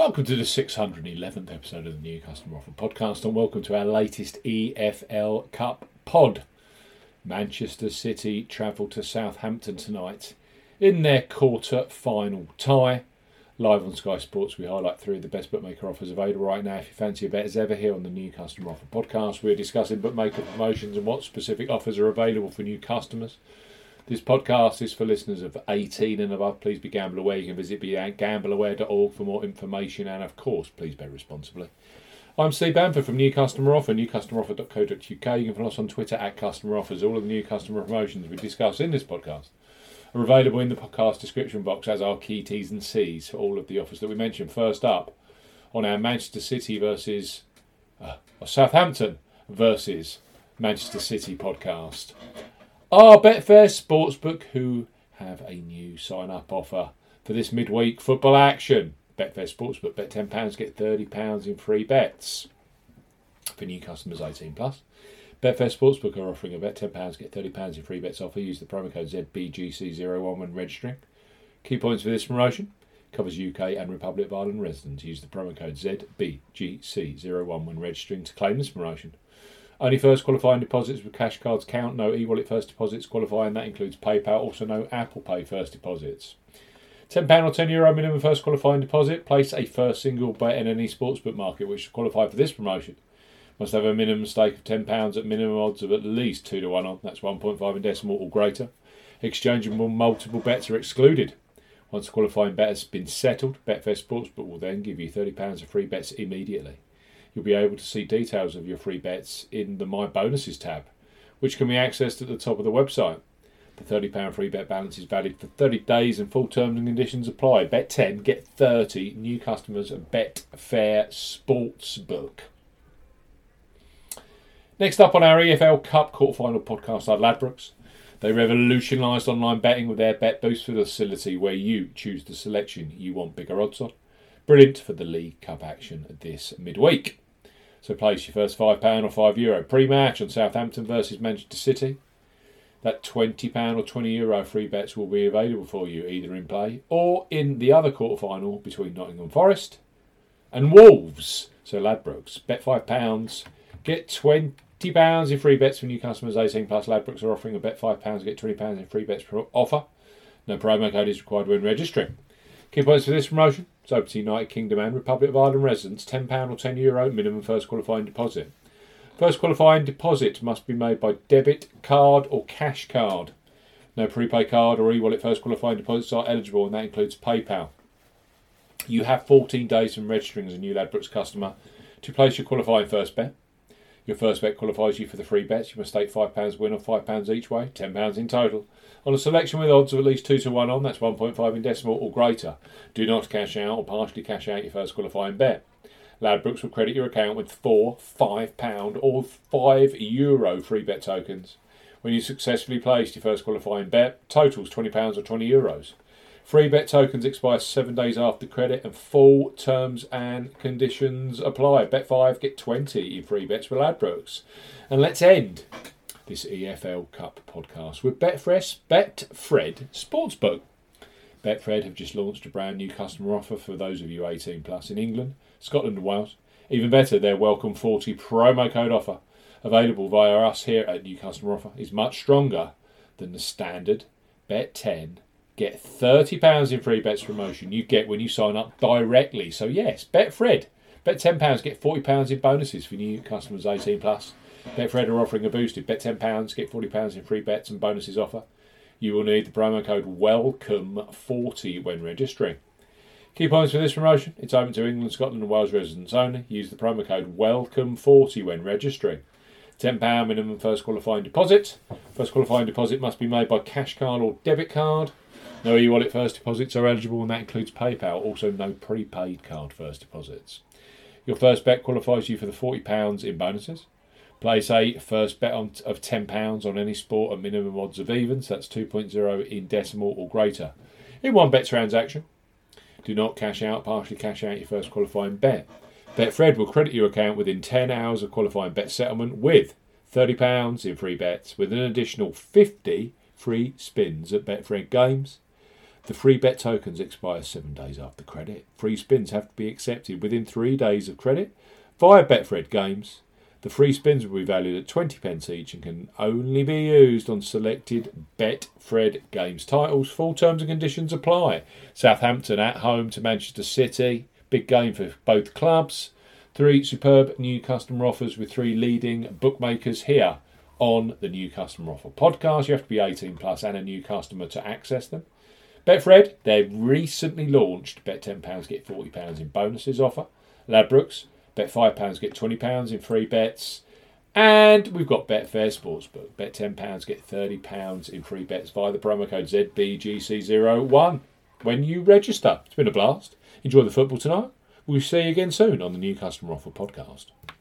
Welcome to the 611th episode of the New Customer Offer Podcast, and welcome to our latest EFL Cup pod. Manchester City travel to Southampton tonight in their quarter final tie. Live on Sky Sports, we highlight three of the best bookmaker offers available right now. If you fancy a bet as ever here on the New Customer Offer Podcast, we're discussing bookmaker promotions and what specific offers are available for new customers. This podcast is for listeners of 18 and above. Please be gamble aware. You can visit gambleaware.org for more information and, of course, please bet responsibly. I'm Steve Bamford from New Customer Offer, newcustomeroffer.co.uk. You can follow us on Twitter at Customer Offers. All of the new customer promotions we discuss in this podcast are available in the podcast description box as our key T's and C's for all of the offers that we mentioned. First up, on our Manchester City versus uh, Southampton versus Manchester City podcast are Betfair Sportsbook, who have a new sign up offer for this midweek football action. Betfair Sportsbook, bet £10, get £30 in free bets for new customers 18 plus. Betfair Sportsbook are offering a bet £10, get £30 in free bets offer. Use the promo code ZBGC01 when registering. Key points for this promotion covers UK and Republic of Ireland residents. Use the promo code ZBGC01 when registering to claim this promotion. Only first qualifying deposits with cash cards count. No e-wallet first deposits qualifying. That includes PayPal. Also no Apple Pay first deposits. £10 or €10 Euro minimum first qualifying deposit. Place a first single bet in any sportsbook market which qualify for this promotion. Must have a minimum stake of £10 at minimum odds of at least 2 to 1 on. That's 1.5 in decimal or greater. Exchangeable multiple bets are excluded. Once the qualifying bet has been settled, Betfair Sportsbook will then give you £30 of free bets immediately you'll be able to see details of your free bets in the My Bonuses tab, which can be accessed at the top of the website. The £30 free bet balance is valid for 30 days and full terms and conditions apply. Bet 10, get 30 new customers at Betfair Sportsbook. Next up on our EFL Cup quarterfinal podcast are Ladbrokes. They revolutionised online betting with their Bet Boost facility where you choose the selection you want bigger odds on. Brilliant for the League Cup action this midweek. So place your first £5 or €5 Euro pre-match on Southampton versus Manchester City. That £20 or €20 Euro free bets will be available for you either in play or in the other quarter final between Nottingham Forest and Wolves. So Ladbrokes, bet £5, get £20 in free bets for new customers 18 plus. Ladbrokes are offering a bet £5, get £20 in free bets per offer. No promo code is required when registering. Key points for this promotion it's open to United Kingdom and Republic of Ireland residents, £10 or €10 Euro minimum first qualifying deposit. First qualifying deposit must be made by debit card or cash card. No prepaid card or e wallet first qualifying deposits are eligible, and that includes PayPal. You have 14 days from registering as a new Ladbrokes customer to place your qualifying first bet. Your first bet qualifies you for the free bets. You must stake £5 win or £5 each way, £10 in total. On a selection with odds of at least 2 to 1 on, that's 1.5 in decimal or greater. Do not cash out or partially cash out your first qualifying bet. Ladbrokes will credit your account with four £5 or €5 Euro free bet tokens. When you successfully placed your first qualifying bet, totals £20 or €20 Euros. Free bet tokens expire seven days after credit, and full terms and conditions apply. Bet five, get twenty in free bets with Ladbrokes. And let's end this EFL Cup podcast with Betfred, Betfred Sportsbook. Betfred have just launched a brand new customer offer for those of you 18 plus in England, Scotland, and Wales. Even better, their Welcome 40 promo code offer, available via us here at New Customer Offer, is much stronger than the standard Bet 10 get £30 in free bets promotion you get when you sign up directly. So, yes, Betfred. Bet £10, get £40 in bonuses for new customers 18 plus. Betfred are offering a boosted bet £10, get £40 in free bets and bonuses offer. You will need the promo code WELCOME40 when registering. Key points for this promotion it's open to England, Scotland, and Wales residents only. Use the promo code WELCOME40 when registering. £10 minimum first qualifying deposit. First qualifying deposit must be made by cash card or debit card. No e-wallet first deposits are eligible, and that includes PayPal. Also, no prepaid card first deposits. Your first bet qualifies you for the £40 in bonuses. Place a first bet on, of £10 on any sport at minimum odds of evens. That's 2.0 in decimal or greater. In one bet transaction. Do not cash out, partially cash out your first qualifying bet. Betfred will credit your account within 10 hours of qualifying bet settlement with £30 in free bets, with an additional 50 free spins at Betfred games The free bet tokens expire seven days after credit. Free spins have to be accepted within three days of credit via Betfred Games. The free spins will be valued at 20 pence each and can only be used on selected Betfred Games titles. Full terms and conditions apply. Southampton at home to Manchester City. Big game for both clubs. Three superb new customer offers with three leading bookmakers here on the New Customer Offer podcast. You have to be 18 plus and a new customer to access them. Betfred, they've recently launched Bet £10, get £40 in bonuses offer. Ladbrokes, bet £5, get £20 in free bets. And we've got Betfair Sportsbook. Bet £10, get £30 in free bets via the promo code ZBGC01 when you register. It's been a blast. Enjoy the football tonight. We'll see you again soon on the New Customer Offer podcast.